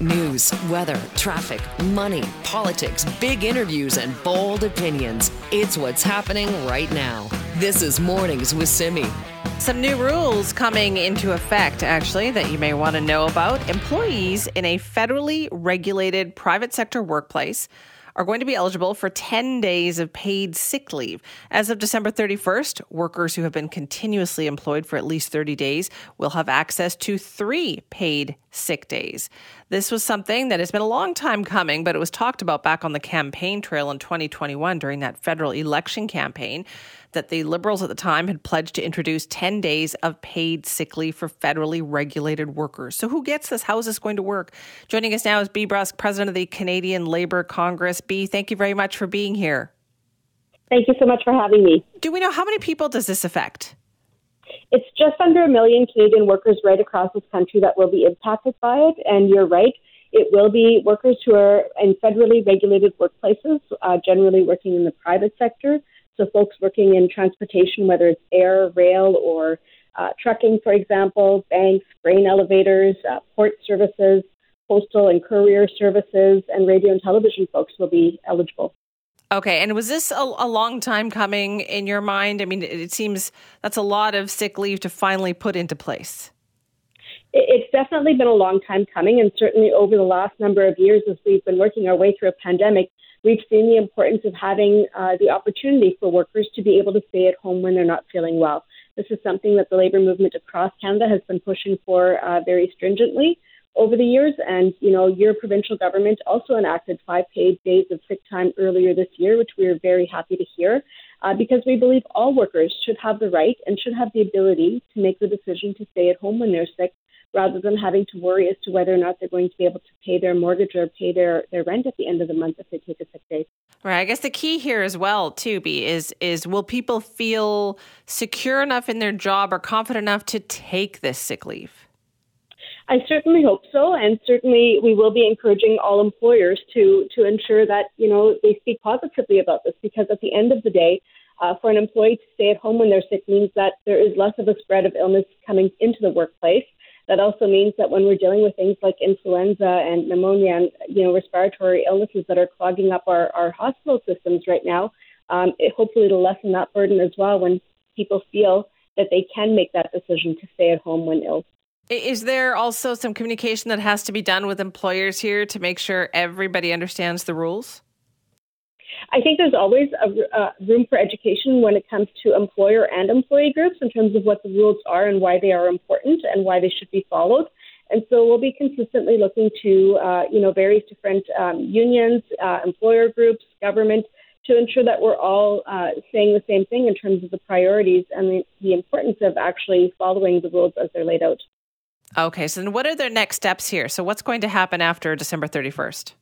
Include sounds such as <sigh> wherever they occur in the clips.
News, weather, traffic, money, politics, big interviews, and bold opinions. It's what's happening right now. This is Mornings with Simi. Some new rules coming into effect, actually, that you may want to know about. Employees in a federally regulated private sector workplace are going to be eligible for 10 days of paid sick leave. As of December 31st, workers who have been continuously employed for at least 30 days will have access to three paid sick days. This was something that has been a long time coming, but it was talked about back on the campaign trail in 2021 during that federal election campaign that the Liberals at the time had pledged to introduce 10 days of paid sick leave for federally regulated workers. So, who gets this? How is this going to work? Joining us now is Bea Brusk, President of the Canadian Labour Congress. B, thank you very much for being here. Thank you so much for having me. Do we know how many people does this affect? It's just under a million Canadian workers right across this country that will be impacted by it. And you're right, it will be workers who are in federally regulated workplaces, uh, generally working in the private sector. So, folks working in transportation, whether it's air, rail, or uh, trucking, for example, banks, grain elevators, uh, port services, postal and courier services, and radio and television folks will be eligible. Okay, and was this a, a, long time coming in your mind? I mean, it, it seems that's a lot of sick leave to finally put into place. It's definitely been a long time coming, and certainly over the last number of years, as we've been working our way through a pandemic, we've seen the importance of having uh, the opportunity for workers to be able to stay at home when they're not feeling well. This is something that the labour movement across Canada has been pushing for uh, very stringently over the years. And, you know, your provincial government also enacted five paid days of sick time earlier this year, which we are very happy to hear, uh, because we believe all workers should have the right and should have the ability to make the decision to stay at home when they're sick rather than having to worry as to whether or not they're going to be able to pay their mortgage or pay their, their rent at the end of the month if they take a sick day. Right. I guess the key here as well, too, Bea, is is will people feel secure enough in their job or confident enough to take this sick leave? I certainly hope so, and certainly we will be encouraging all employers to to ensure that you know they speak positively about this because at the end of the day, uh, for an employee to stay at home when they're sick means that there is less of a spread of illness coming into the workplace. That also means that when we're dealing with things like influenza and pneumonia and you know respiratory illnesses that are clogging up our, our hospital systems right now, um, it, hopefully it'll lessen that burden as well when people feel that they can make that decision to stay at home when ill. Is there also some communication that has to be done with employers here to make sure everybody understands the rules? I think there's always a room for education when it comes to employer and employee groups in terms of what the rules are and why they are important and why they should be followed. And so we'll be consistently looking to, uh, you know, various different um, unions, uh, employer groups, government, to ensure that we're all uh, saying the same thing in terms of the priorities and the, the importance of actually following the rules as they're laid out. Okay, so then what are their next steps here? So what's going to happen after December 31st?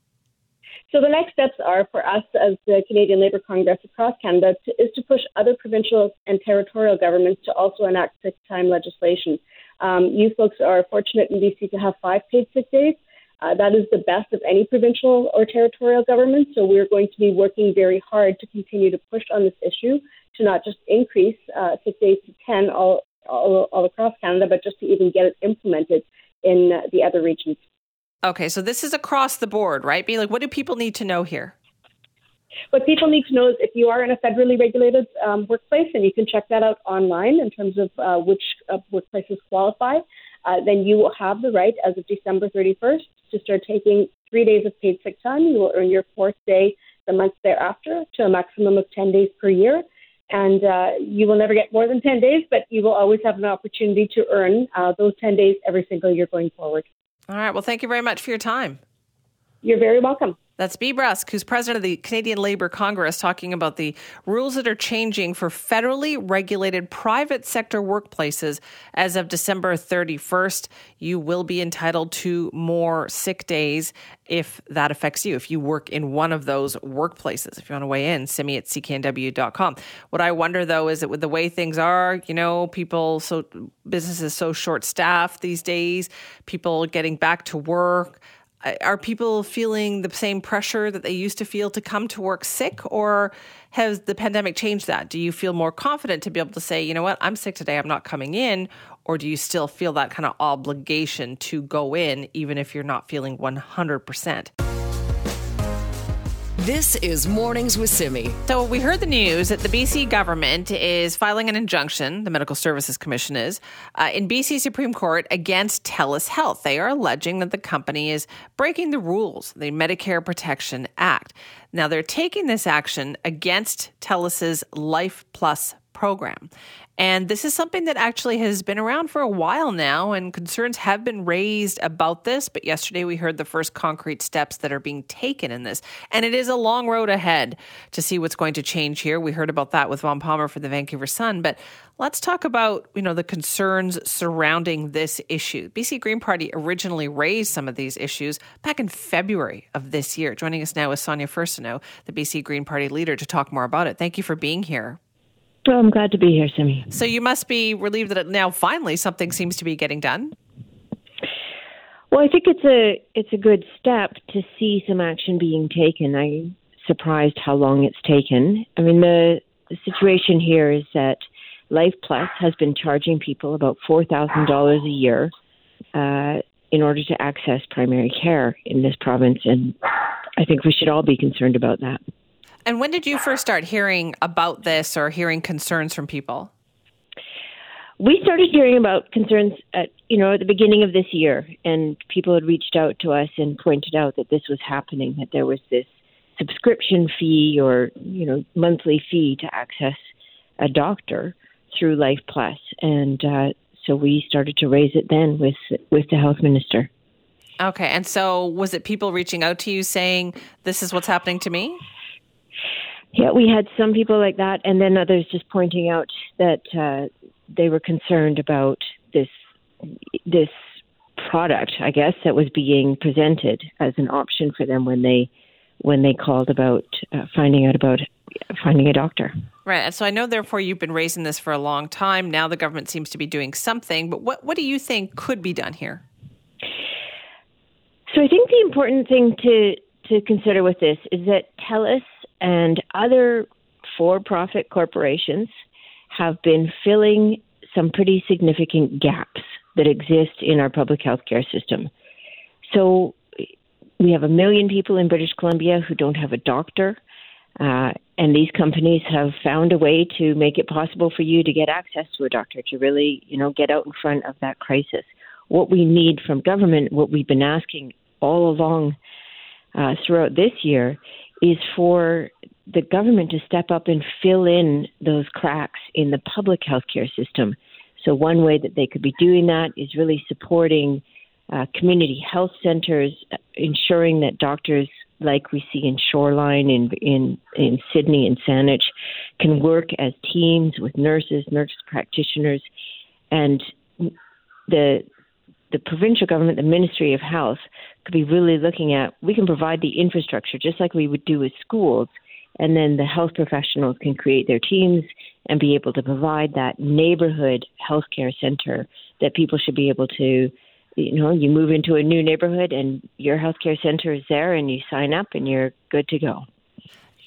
So the next steps are for us as the Canadian Labour Congress across Canada to, is to push other provincial and territorial governments to also enact sick time legislation. Um, you folks are fortunate in BC to have five paid sick days. Uh, that is the best of any provincial or territorial government. So we're going to be working very hard to continue to push on this issue to not just increase uh, sick days to 10 all, all, all across Canada, but just to even get it implemented in uh, the other regions. Okay, so this is across the board, right? Bea like, what do people need to know here? What people need to know is if you are in a federally regulated um, workplace, and you can check that out online in terms of uh, which uh, workplaces qualify, uh, then you will have the right as of December 31st to start taking three days of paid sick time. You will earn your fourth day the month thereafter to a maximum of 10 days per year and uh, you will never get more than 10 days, but you will always have an opportunity to earn uh, those 10 days every single year going forward. All right. Well, thank you very much for your time. You're very welcome. That's Bea Brusk, who's president of the Canadian Labour Congress, talking about the rules that are changing for federally regulated private sector workplaces as of December 31st. You will be entitled to more sick days if that affects you, if you work in one of those workplaces. If you want to weigh in, send me at cknw.com. What I wonder though is that with the way things are, you know, people, so businesses so short staffed these days, people getting back to work Uh, are people feeling the same pressure that they used to feel to come to work sick, or has the pandemic changed that? Do you feel more confident to be able to say, you know what, I'm sick today, I'm not coming in? Or do you still feel that kind of obligation to go in, even if you're not feeling 100%? This is Mornings with Simi. So, we heard the news that the BC government is filing an injunction, the Medical Services Commission is, uh, in BC Supreme Court against TELUS Health. They are alleging that the company is breaking the rules, the Medicare Protection Act. Now, they're taking this action against TELUS's Life Plus program. And this is something that actually has been around for a while now, and concerns have been raised about this. But yesterday we heard the first concrete steps that are being taken in this. And it is a long road ahead to see what's going to change here. We heard about that with Vaughn Palmer for the Vancouver Sun. But let's talk about, you know, the concerns surrounding this issue. BC Green Party originally raised some of these issues back in February of this year. Joining us now is Sonia Furstenau, the BC Green Party leader, to talk more about it. Thank you for being here. Well, I'm glad to be here, Simi. So you must be relieved that now finally something seems to be getting done. Well, I think it's a it's a good step to see some action being taken. I'm surprised how long it's taken. I mean, the the situation here is that Life Plus has been charging people about four thousand dollars a year uh, in order to access primary care in this province, and I think we should all be concerned about that. And when did you first start hearing about this or hearing concerns from people? We started hearing about concerns at you know at the beginning of this year, and people had reached out to us and pointed out that this was happening, that there was this subscription fee or you know monthly fee to access a doctor through Life Plus, and uh, so we started to raise it then with with the health minister. Okay, and so was it people reaching out to you saying this is what's happening to me? Yeah, we had some people like that, and then others just pointing out that uh, they were concerned about this this product, I guess, that was being presented as an option for them when they when they called about uh, finding out about finding a doctor. Right. And so I know, therefore, you've been raising this for a long time. Now the government seems to be doing something. But what what do you think could be done here? So I think the important thing to to consider with this is that TELUS and other for profit corporations have been filling some pretty significant gaps that exist in our public health care system. So we have a million people in British Columbia who don't have a doctor. Uh, and these companies have found a way to make it possible for you to get access to a doctor to really, you know, get out in front of that crisis. What we need from government, what we've been asking all along uh, throughout this year, is for the government to step up and fill in those cracks in the public healthcare system. So, one way that they could be doing that is really supporting uh, community health centers, ensuring that doctors like we see in Shoreline, in, in, in Sidney and Saanich, can work as teams with nurses, nurse practitioners, and the the provincial government, the Ministry of Health, could be really looking at we can provide the infrastructure just like we would do with schools, and then the health professionals can create their teams and be able to provide that neighborhood healthcare center that people should be able to you know you move into a new neighborhood and your healthcare center is there and you sign up and you're good to go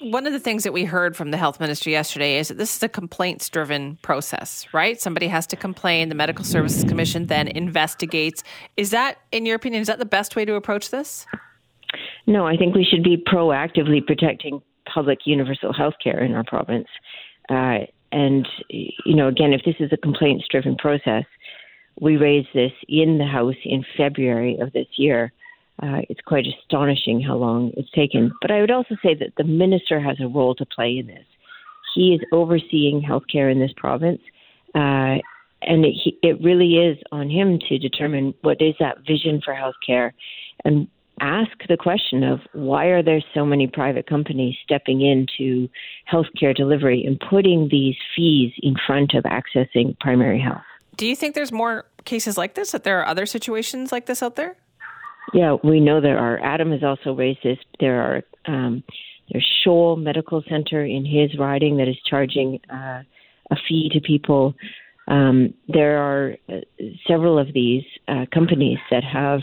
one of the things that we heard from the health ministry yesterday is that this is a complaints driven process, right? Somebody has to complain. The Medical Services Commission then investigates. Is that, in your opinion, is that the best way to approach this? No, I think we should be proactively protecting public universal health care in our province. Uh, and, you know, again, if this is a complaints driven process, we raised this in the House in February of this year. Uh, it's quite astonishing how long it's taken. But I would also say that the minister has a role to play in this. He is overseeing healthcare in this province, uh, and it, he, it really is on him to determine what is that vision for healthcare and ask the question of why are there so many private companies stepping into healthcare delivery and putting these fees in front of accessing primary health. Do you think there's more cases like this? That there are other situations like this out there? Yeah, we know there are. Adam is also racist. There are um, there's Shoal Medical Center in his riding that is charging uh, a fee to people. Um, there are uh, several of these uh, companies that have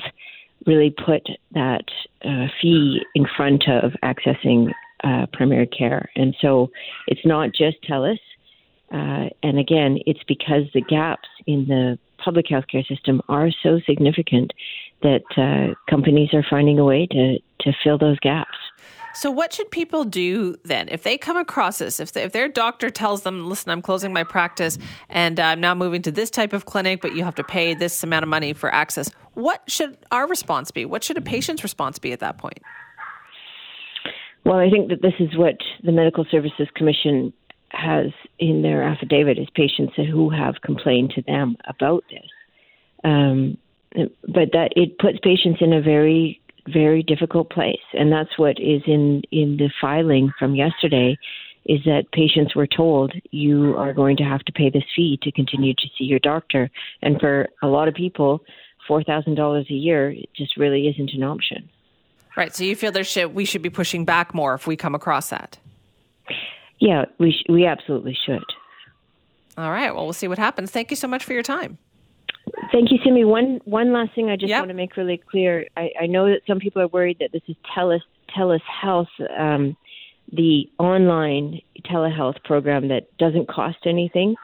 really put that uh, fee in front of accessing uh, primary care. And so it's not just TELUS. Uh, and again, it's because the gaps in the public healthcare system are so significant that uh, companies are finding a way to, to fill those gaps. So, what should people do then if they come across this? If, they, if their doctor tells them, listen, I'm closing my practice and I'm now moving to this type of clinic, but you have to pay this amount of money for access, what should our response be? What should a patient's response be at that point? Well, I think that this is what the Medical Services Commission has in their affidavit is patients who have complained to them about this. Um, but that it puts patients in a very very difficult place. And that's what is in in the filing from yesterday is that patients were told you are going to have to pay this fee to continue to see your doctor. And for a lot of people $4000 a year just really isn't an option. Right so you feel there should we should be pushing back more if we come across that? Yeah we sh- we absolutely should. All right well we'll see what happens. Thank you so much for your time Thank you, Simi. One one last thing I just yep. want to make really clear. I, I, know that some people are worried that this is TELUS TELUS Health, um, the online telehealth program that doesn't cost anything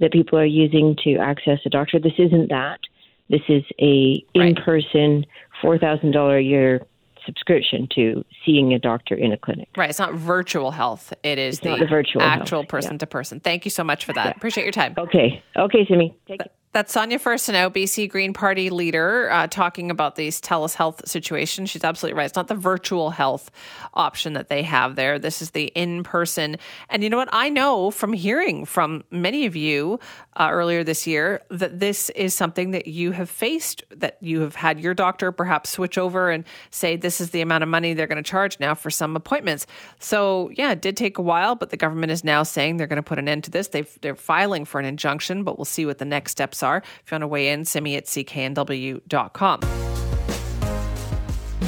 that people are using to access a doctor. This isn't that. This is a in person four thousand dollar a year subscription to seeing a doctor in a clinic. Right. It's not virtual health. It is it's the, the virtual actual person to person. Thank you so much for that. Yeah. Appreciate your time. Okay. Okay, Simi. Take it. That's Sonia Furstenau, BC Green Party leader, uh, talking about these TELUS Health situation. She's absolutely right. It's not the virtual health option that they have there. This is the in person. And you know what? I know from hearing from many of you uh, earlier this year that this is something that you have faced, that you have had your doctor perhaps switch over and say, this is the amount of money they're going to charge now for some appointments. So, yeah, it did take a while, but the government is now saying they're going to put an end to this. they they're filing for an injunction, but we'll see what the next steps are. If you want to weigh in, send me at cknw.com.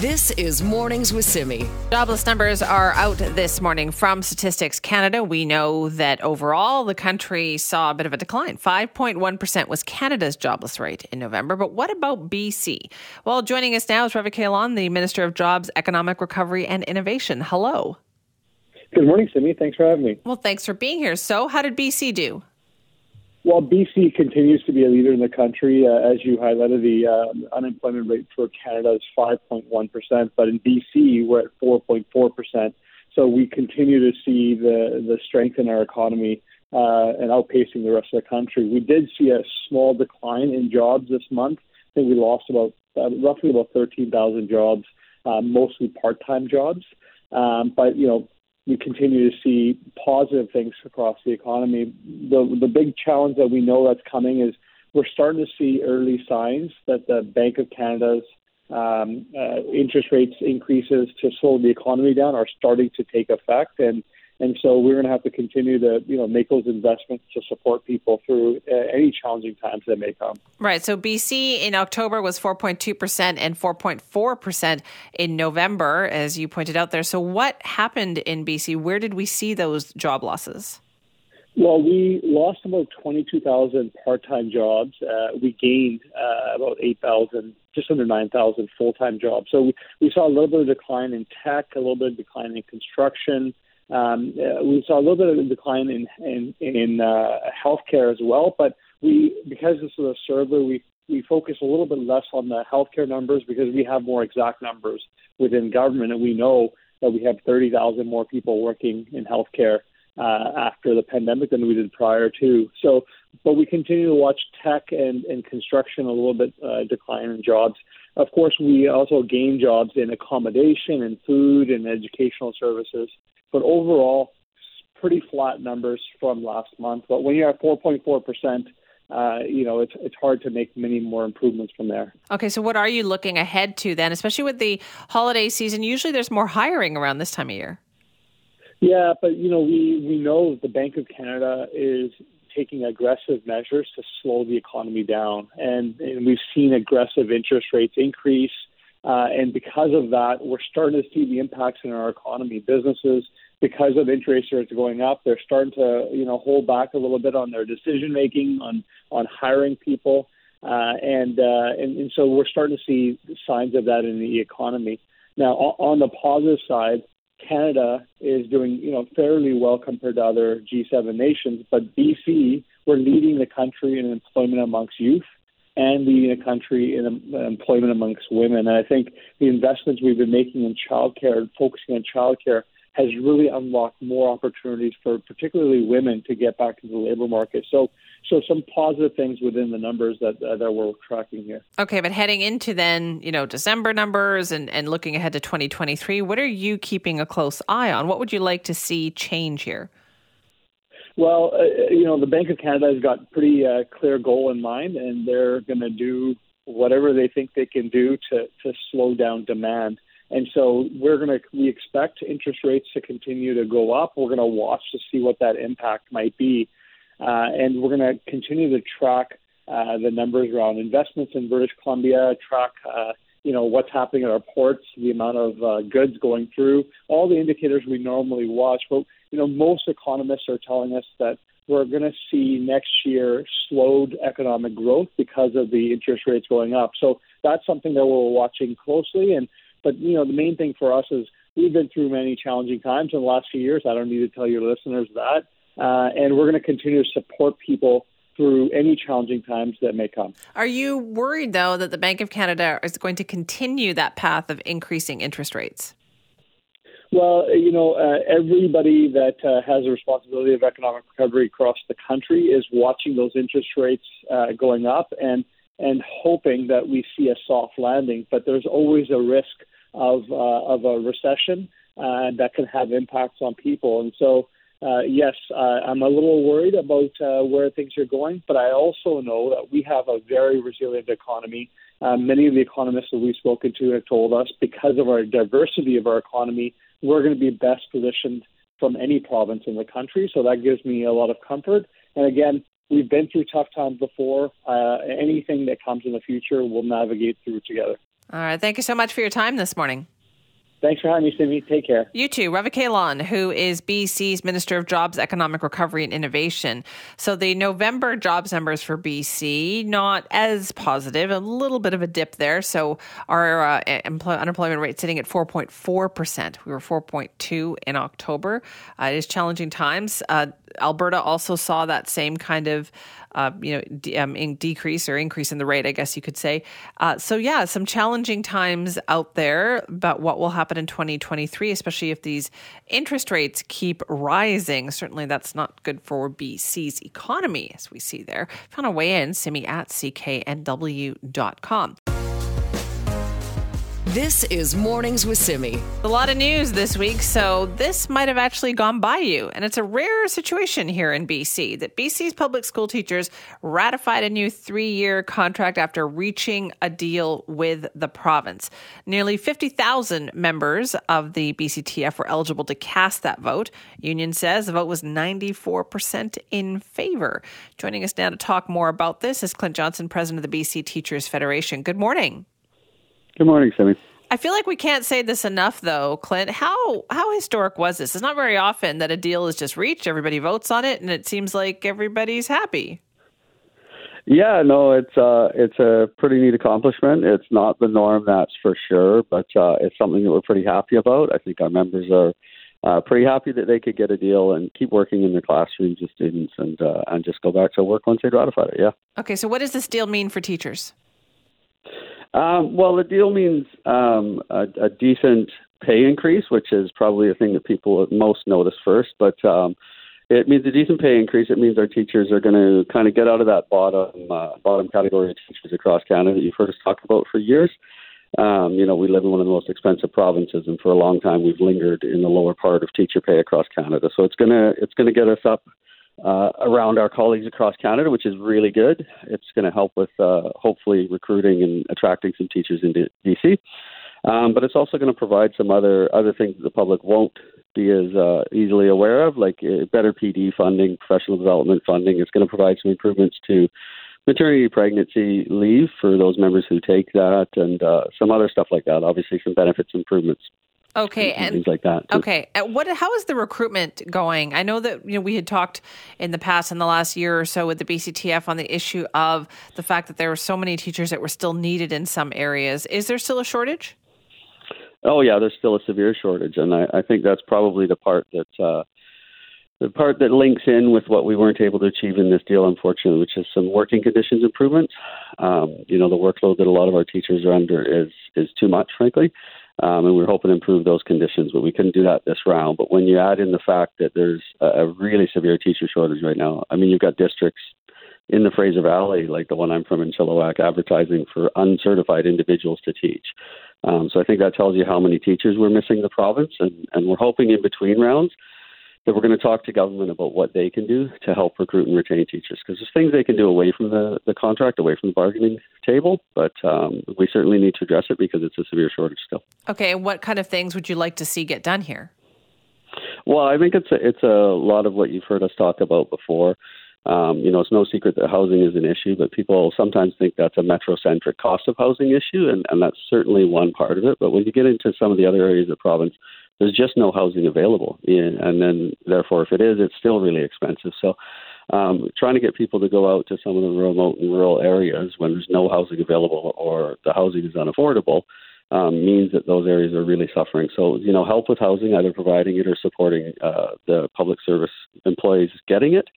This is Mornings with Simi. Jobless numbers are out this morning from Statistics Canada. We know that overall the country saw a bit of a decline. 5.1% was Canada's jobless rate in November. But what about BC? Well, joining us now is Ravi Kahlon, the Minister of Jobs, Economic Recovery and Innovation. Hello. Good morning, Simi. Thanks for having me. Well, thanks for being here. So, how did BC do? Well, BC continues to be a leader in the country. Uh, as you highlighted, the uh, unemployment rate for Canada is 5.1%, but in BC, we're at 4.4%. So we continue to see the, the strength in our economy uh, and outpacing the rest of the country. We did see a small decline in jobs this month. I think we lost about uh, roughly about 13,000 jobs, uh, mostly part-time jobs. Um, but you know, we continue to see positive things across the economy. The the big challenge that we know that's coming is we're starting to see early signs that the Bank of Canada's um, uh, interest rates increases to slow the economy down are starting to take effect, and and so we're going to have to continue to, you know, make those investments to support people through uh, any challenging times that may come. Right. So BC in October was 4.2% and 4.4% in November, as you pointed out there. So what happened in BC? Where did we see those job losses? Well, we lost about 22,000 part time jobs. Uh, we gained uh, about 8,000, just under 9,000 full time jobs. So we, we saw a little bit of decline in tech, a little bit of decline in construction. Um, uh, we saw a little bit of a decline in in, in uh, healthcare as well, but we because this is a survey, we we focus a little bit less on the healthcare numbers because we have more exact numbers within government, and we know that we have 30,000 more people working in healthcare uh, after the pandemic than we did prior to. So, but we continue to watch tech and, and construction a little bit uh, decline in jobs. Of course, we also gain jobs in accommodation and food and educational services. But overall, pretty flat numbers from last month. But when you're at 4.4 percent, uh, you know, it's it's hard to make many more improvements from there. Okay, so what are you looking ahead to then, especially with the holiday season? Usually, there's more hiring around this time of year. Yeah, but you know, we we know the Bank of Canada is taking aggressive measures to slow the economy down, and, and we've seen aggressive interest rates increase. Uh, and because of that, we're starting to see the impacts in our economy. Businesses, because of interest rates going up, they're starting to you know hold back a little bit on their decision making, on on hiring people. uh, and, uh, and and so we're starting to see signs of that in the economy. Now, on the positive side, Canada is doing you know fairly well compared to other G7 nations, but BC we're leading the country in employment amongst youth and leading the country in employment amongst women. And I think the investments we've been making in childcare and focusing on childcare has really unlocked more opportunities for particularly women to get back into the labor market. So, so some positive things within the numbers that uh, that we're tracking here. Okay, but heading into then, you know, December numbers and and looking ahead to 2023, what are you keeping a close eye on? What would you like to see change here? Well, uh, you know, the Bank of Canada has got pretty uh, clear goal in mind, and they're going to do whatever they think they can do to to slow down demand. And so we're going to we expect interest rates to continue to go up. We're going to watch to see what that impact might be, uh, and we're going to continue to track uh, the numbers around investments in British Columbia, track uh, you know what's happening at our ports, the amount of uh, goods going through, all the indicators we normally watch. But you know most economists are telling us that we're going to see next year slowed economic growth because of the interest rates going up. So that's something that we're watching closely and but you know, the main thing for us is we've been through many challenging times in the last few years. I don't need to tell your listeners that, uh, and we're going to continue to support people through any challenging times that may come. Are you worried though that the Bank of Canada is going to continue that path of increasing interest rates? Well, you know, uh, everybody that uh, has a responsibility of economic recovery across the country is watching those interest rates uh, going up and and hoping that we see a soft landing. But there's always a risk of uh, of a recession uh, that can have impacts on people. And so, uh, yes, uh, I'm a little worried about uh, where things are going, but I also know that we have a very resilient economy. Uh, many of the economists that we've spoken to have told us because of our diversity of our economy, we're going to be best positioned from any province in the country. So that gives me a lot of comfort. And again, we've been through tough times before. Uh, anything that comes in the future, we'll navigate through together. All right. Thank you so much for your time this morning. Thanks for having me, Simi. Take care. You too. Ravi Kahlon, who is BC's Minister of Jobs, Economic Recovery and Innovation. So the November jobs numbers for BC, not as positive, a little bit of a dip there. So our uh, empl- unemployment rate sitting at 4.4%. We were 4.2 in October. Uh, it is challenging times. Uh, Alberta also saw that same kind of uh, you know, um, decrease or increase in the rate, I guess you could say. Uh, so yeah, some challenging times out there. But what will happen in 2023, especially if these interest rates keep rising? Certainly, that's not good for BC's economy, as we see there. Found a way in, simi at cknw.com. This is Mornings with Simi. A lot of news this week, so this might have actually gone by you. And it's a rare situation here in BC that BC's public school teachers ratified a new three year contract after reaching a deal with the province. Nearly 50,000 members of the BCTF were eligible to cast that vote. Union says the vote was 94% in favor. Joining us now to talk more about this is Clint Johnson, president of the BC Teachers Federation. Good morning. Good morning, Simi. I feel like we can't say this enough, though, Clint. How how historic was this? It's not very often that a deal is just reached, everybody votes on it, and it seems like everybody's happy. Yeah, no, it's uh, it's a pretty neat accomplishment. It's not the norm, that's for sure, but uh, it's something that we're pretty happy about. I think our members are uh, pretty happy that they could get a deal and keep working in their classrooms with students and uh, and just go back to work once they ratified it. Yeah. Okay, so what does this deal mean for teachers? Um, well, the deal means um, a, a, decent pay increase, which is probably the thing that people most notice first. But um, it means a decent pay increase. It means our teachers are going to kind of get out of that bottom uh, bottom category of teachers across Canada that you've heard us talk about for years. Um, you know, we live in one of the most expensive provinces, and for a long time we've lingered in the lower part of teacher pay across Canada. So it's gonna it's gonna get us up uh, around our colleagues across Canada, which is really good. It's going to help with uh, hopefully recruiting and attracting some teachers into BC. Um, but it's also going to provide some other other things that the public won't be as uh, easily aware of, like uh, better PD funding, professional development funding. It's going to provide some improvements to maternity pregnancy leave for those members who take that, and uh, some other stuff like that. Obviously, some benefits improvements. Okay, and, things like that. Okay, uh, what? How is the recruitment going? I know that you know we had talked in the past in the last year or so with the BCTF on the issue of the fact that there were so many teachers that were still needed in some areas. Is there still a shortage? Oh yeah, there's still a severe shortage, and I, I think that's probably the part that uh, the part that links in with what we weren't able to achieve in this deal, unfortunately, which is some working conditions improvements. Um, you know, the workload that a lot of our teachers are under is is too much, frankly. Um, and we are hoping to improve those conditions, but we couldn't do that this round. But when you add in the fact that there's a, really severe teacher shortage right now, I mean, you've got districts in the Fraser Valley, like the one I'm from in Chilliwack, advertising for uncertified individuals to teach. Um, so I think that tells you how many teachers we're missing the province, and, and we're hoping in between rounds that we're going to talk to government about what they can do to help recruit and retain teachers because there's things they can do away from the, the contract, away from the bargaining table, but um, we certainly need to address it because it's a severe shortage still. Okay, and what kind of things would you like to see get done here? Well, I think it's a, it's a lot of what you've heard us talk about before. Um, you know, it's no secret that housing is an issue, but people sometimes think that's a metrocentric cost of housing issue, and, and that's certainly one part of it. But when you get into some of the other areas of the province, there's just no housing available, and then therefore, if it is, it's still really expensive. So, um, trying to get people to go out to some of the remote and rural areas when there's no housing available or the housing is unaffordable um, means that those areas are really suffering. So, you know, help with housing, either providing it or supporting uh, the public service employees getting it.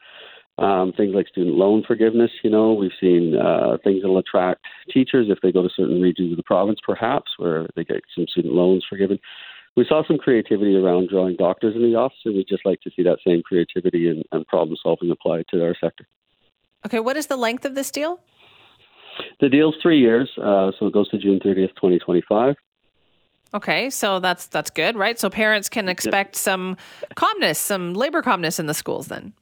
Um, things like student loan forgiveness, you know, we've seen uh, things that'll attract teachers if they go to certain regions of the province, perhaps, where they get some student loans forgiven we saw some creativity around drawing doctors in the office, and we'd just like to see that same creativity and, and problem solving applied to our sector. Okay, what is the length of this deal? The deal's three years, uh, so it goes to June 30th, 2025. Okay, so that's that's good, right? So parents can expect some calmness, some labor calmness in the schools then.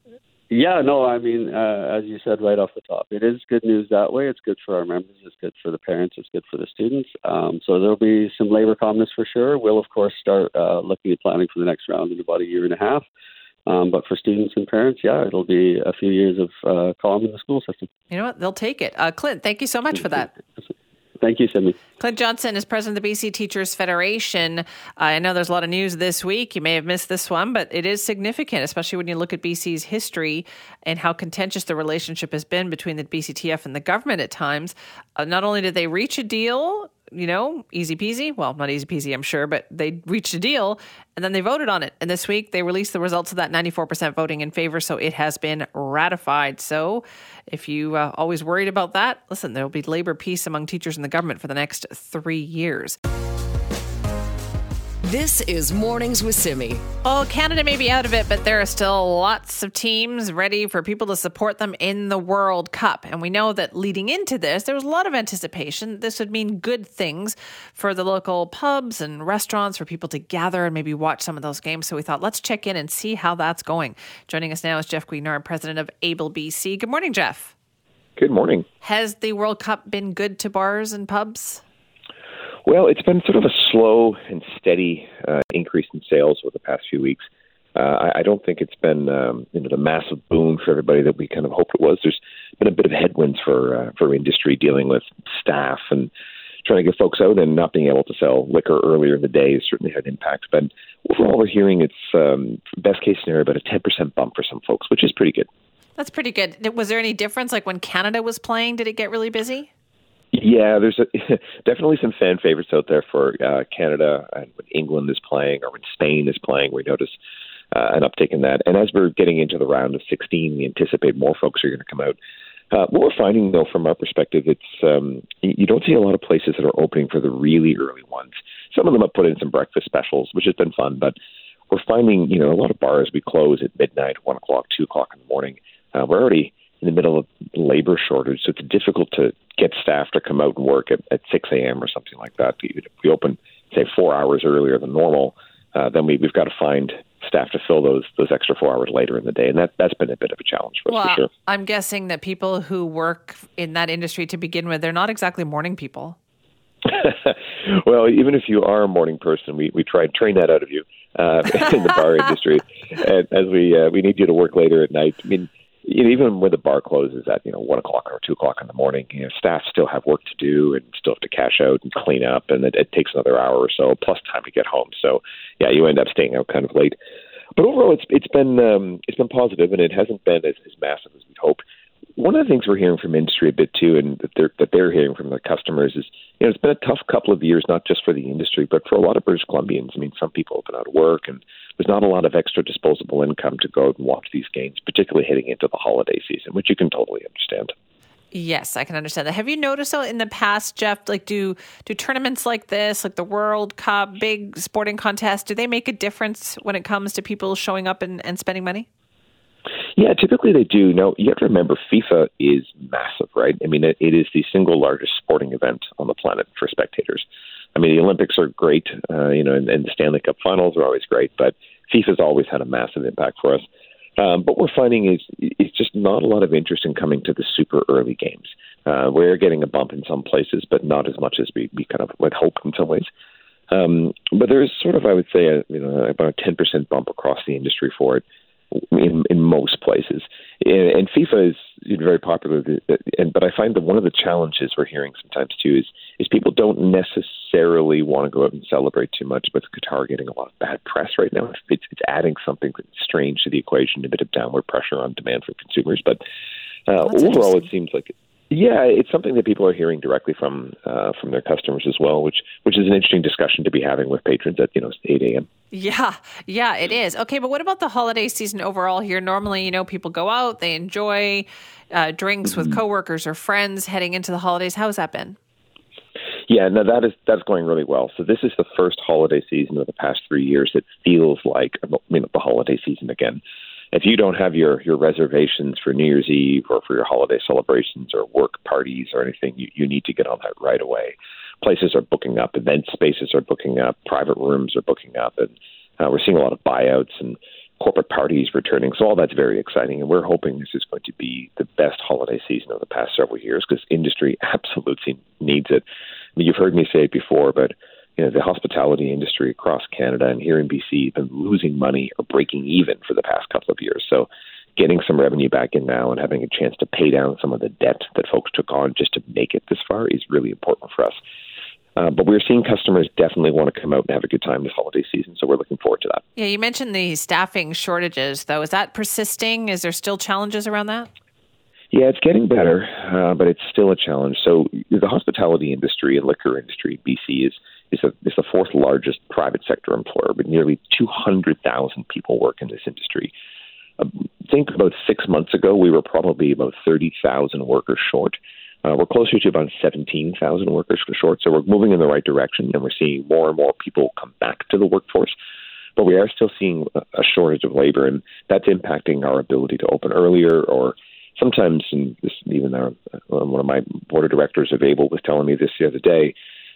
Yeah, no, I mean, uh, as you said right off the top, it is good news that way. It's good for our members, it's good for the parents, it's good for the students. Um, so there'll be some labor calmness for sure. We'll, of course, start uh, looking at planning for the next round in about a year and a half. Um, but for students and parents, yeah, it'll be a few years of uh, calm in the school system. You know what? They'll take it. Uh, Clint, thank you so much for that. Thank you, Sydney. Clint Johnson is president of the BC Teachers Federation. Uh, I know there's a lot of news this week. You may have missed this one, but it is significant, especially when you look at BC's history and how contentious the relationship has been between the BCTF and the government at times. Uh, not only did they reach a deal you know, easy peasy. Well, not easy peasy, I'm sure, but they reached a deal and then they voted on it. And this week they released the results of that 94% voting in favor. So it has been ratified. So if you uh, always worried about that, listen, there will be labor peace among teachers and the government for the next three years. This is Mornings with Simi. Oh, Canada may be out of it, but there are still lots of teams ready for people to support them in the World Cup. And we know that leading into this, there was a lot of anticipation. This would mean good things for the local pubs and restaurants for people to gather and maybe watch some of those games. So we thought, let's check in and see how that's going. Joining us now is Jeff Guignard, president of ABLE BC. Good morning, Jeff. Good morning. Has the World Cup been good to bars and pubs? Well, it's been sort of a slow and steady uh, increase in sales over the past few weeks. Uh, I, I don't think it's been um, you know the massive boom for everybody that we kind of hoped it was. There's been a bit of headwinds for uh, for industry dealing with staff and trying to get folks out and not being able to sell liquor earlier in the day has certainly had impact. But overall, we're hearing it's um, best case scenario about a 10% bump for some folks, which is pretty good. That's pretty good. Was there any difference? Like when Canada was playing, did it get really busy? Yeah, there's a, <laughs> definitely some fan favorites out there for uh, Canada and when England is playing or when Spain is playing. We notice uh, an uptick in that. And as we're getting into the round of 16, we anticipate more folks are going to come out. Uh, what we're finding, though, from our perspective, it's um, you don't see a lot of places that are opening for the really early ones. Some of them have put in some breakfast specials, which has been fun, but we're finding, you know, a lot of bars we close at midnight, one o'clock, two o'clock in the morning. Uh, we're already in the middle of labor shortage, so it's difficult to get staff to come out and work at, at 6 a.m. or something like that. If we open, say, four hours earlier than normal, uh, then we, we've got to find staff to fill those those extra four hours later in the day, and that that's been a bit of a challenge for well, us for sure. I'm guessing that people who work in that industry to begin with, they're not exactly morning people. <laughs> well, even if you are a morning person, we, we try and train that out of you uh, <laughs> in the bar industry, <laughs> and as we uh, we need you to work later at night. I mean, you know, even when the bar closes at you know one o'clock or two o'clock in the morning, you know, staff still have work to do and still have to cash out and clean up, and it, it takes another hour or so plus time to get home. So yeah, you end up staying out kind of late. But overall, it's it's been um, it's been positive, and it hasn't been as, as massive as we'd hoped. One of the things we're hearing from industry a bit too, and that they're that they're hearing from their customers is, you know, it's been a tough couple of years, not just for the industry, but for a lot of British Columbians. I mean, some people have been out of work, and there's not a lot of extra disposable income to go out and watch these games, particularly heading into the holiday season, which you can totally understand. Yes, I can understand that. Have you noticed though in the past, Jeff, like do do tournaments like this, like the World Cup, big sporting contests, do they make a difference when it comes to people showing up and, and spending money? Yeah, typically they do. Now, you have to remember FIFA is massive, right? I mean, it, it is the single largest sporting event on the planet for spectators. I mean, the Olympics are great, uh, you know, and, and the Stanley Cup finals are always great, but FIFA's always had a massive impact for us. Um, but we're finding is it's just not a lot of interest in coming to the super early games. Uh, we're getting a bump in some places, but not as much as we, we kind of would hope in some ways. Um, but there's sort of, I would say, a, you know, about a 10% bump across the industry for it in in most places. And FIFA is very popular, and but I find that one of the challenges we're hearing sometimes too is is people don't necessarily want to go out and celebrate too much. But Qatar getting a lot of bad press right now. It's it's adding something strange to the equation, a bit of downward pressure on demand for consumers. But uh, overall, it seems like yeah, it's something that people are hearing directly from uh, from their customers as well, which which is an interesting discussion to be having with patrons at you know eight a.m. Yeah, yeah, it is. Okay, but what about the holiday season overall here? Normally, you know, people go out, they enjoy uh, drinks mm-hmm. with coworkers or friends heading into the holidays. How has that been? Yeah, no, that is that's going really well. So this is the first holiday season of the past three years that feels like you know, the holiday season again if you don't have your your reservations for New Year's Eve or for your holiday celebrations or work parties or anything, you, you need to get on that right away. Places are booking up, event spaces are booking up, private rooms are booking up, and uh, we're seeing a lot of buyouts and corporate parties returning. So all that's very exciting, and we're hoping this is going to be the best holiday season of the past several years because industry <laughs> absolutely needs it. I mean, you've heard me say it before, but you know, the hospitality industry across Canada and here in BC have been losing money or breaking even for the past couple of years. So getting some revenue back in now and having a chance to pay down some of the debt that folks took on just to make it this far is really important for us. Uh, but we're seeing customers definitely want to come out and have a good time this holiday season, so we're looking forward to that. Yeah, you mentioned the staffing shortages, though. Is that persisting? Is there still challenges around that? Yeah, it's getting better, uh, but it's still a challenge. So the hospitality industry and liquor industry in BC is is, a, is the fourth largest private sector employer, but nearly 200,000 people work in this industry. Uh, think about six months ago, we were probably about 30,000 workers short. Uh, we're closer to about 17,000 workers for short, so we're moving in the right direction, and we're seeing more and more people come back to the workforce. But we are still seeing a shortage of labor, and that's impacting our ability to open earlier or sometimes, and this, even our, uh, one of my board of directors of ABLE was telling me this the other day,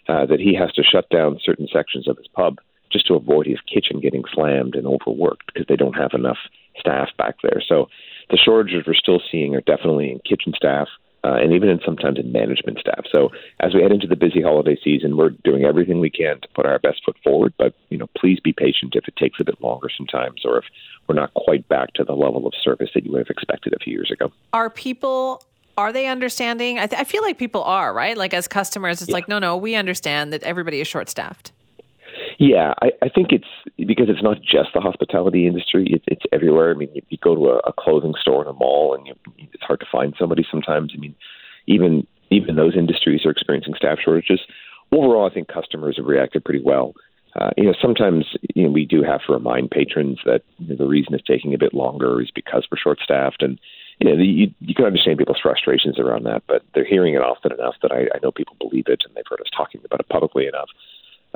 uh, that he has to shut down certain sections of his pub just to avoid his kitchen getting slammed and overworked because they don't have enough staff back there. So the shortages we're still seeing are definitely in kitchen staff. Uh, and even in sometimes in management staff. So as we head into the busy holiday season, we're doing everything we can to put our best foot forward. But you know, please be patient if it takes a bit longer sometimes, or if we're not quite back to the level of service that you would have expected a few years ago. Are people are they understanding? I, th- I feel like people are, right? Like as customers, it's yeah. like, no, no, we understand that everybody is short staffed. Yeah, I, I think it's because it's not just the hospitality industry; it's, it's everywhere. I mean, you, you go to a, a clothing store in a mall, and you, it's hard to find somebody sometimes. I mean, even even those industries are experiencing staff shortages. Overall, I think customers have reacted pretty well. Uh, you know, sometimes you know we do have to remind patrons that you know, the reason it's taking a bit longer is because we're short staffed, and you know, you, you can understand people's frustrations around that, but they're hearing it often enough that I, I know people believe it and they've heard us talking about it publicly enough.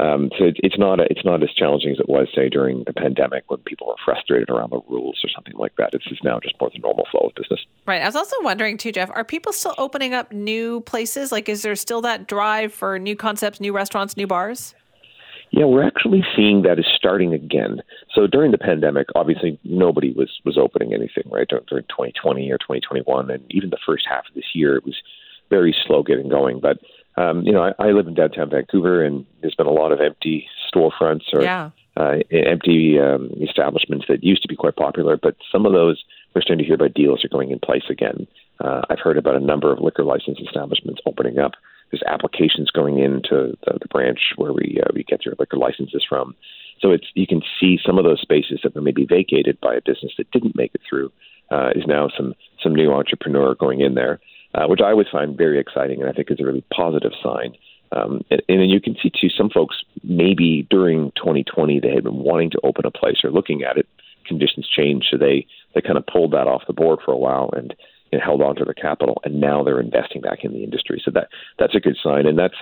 Um, so it, it's not a, it's not as challenging as it was, say, during the pandemic when people were frustrated around the rules or something like that. It's just now just more the normal flow of business. Right. I was also wondering too, Jeff, are people still opening up new places? Like, is there still that drive for new concepts, new restaurants, new bars? Yeah, we're actually seeing that is starting again. So during the pandemic, obviously nobody was was opening anything, right? During 2020 or 2021, and even the first half of this year, it was very slow getting going. But um, you know, I, I live in downtown Vancouver, and there's been a lot of empty storefronts or yeah. uh, empty um, establishments that used to be quite popular. But some of those we're starting to hear about deals are going in place again. Uh, I've heard about a number of liquor license establishments opening up. There's applications going into the, the branch where we uh, we get your liquor licenses from. So it's you can see some of those spaces that were maybe vacated by a business that didn't make it through uh, is now some some new entrepreneur going in there, uh, which I always find very exciting and I think is a really positive sign. Um, and, and then you can see too some folks maybe during 2020 they had been wanting to open a place or looking at it. Conditions changed, so they they kind of pulled that off the board for a while and and held on to their capital, and now they're investing back in the industry. So that that's a good sign, and that's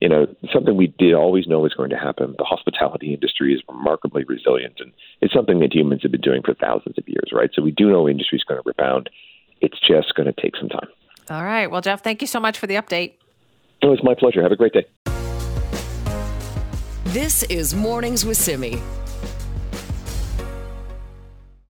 you know something we did always know was going to happen. The hospitality industry is remarkably resilient, and it's something that humans have been doing for thousands of years, right? So we do know industry is going to rebound. It's just going to take some time. All right. Well, Jeff, thank you so much for the update. Oh, it's my pleasure. Have a great day. This is Mornings with Simi.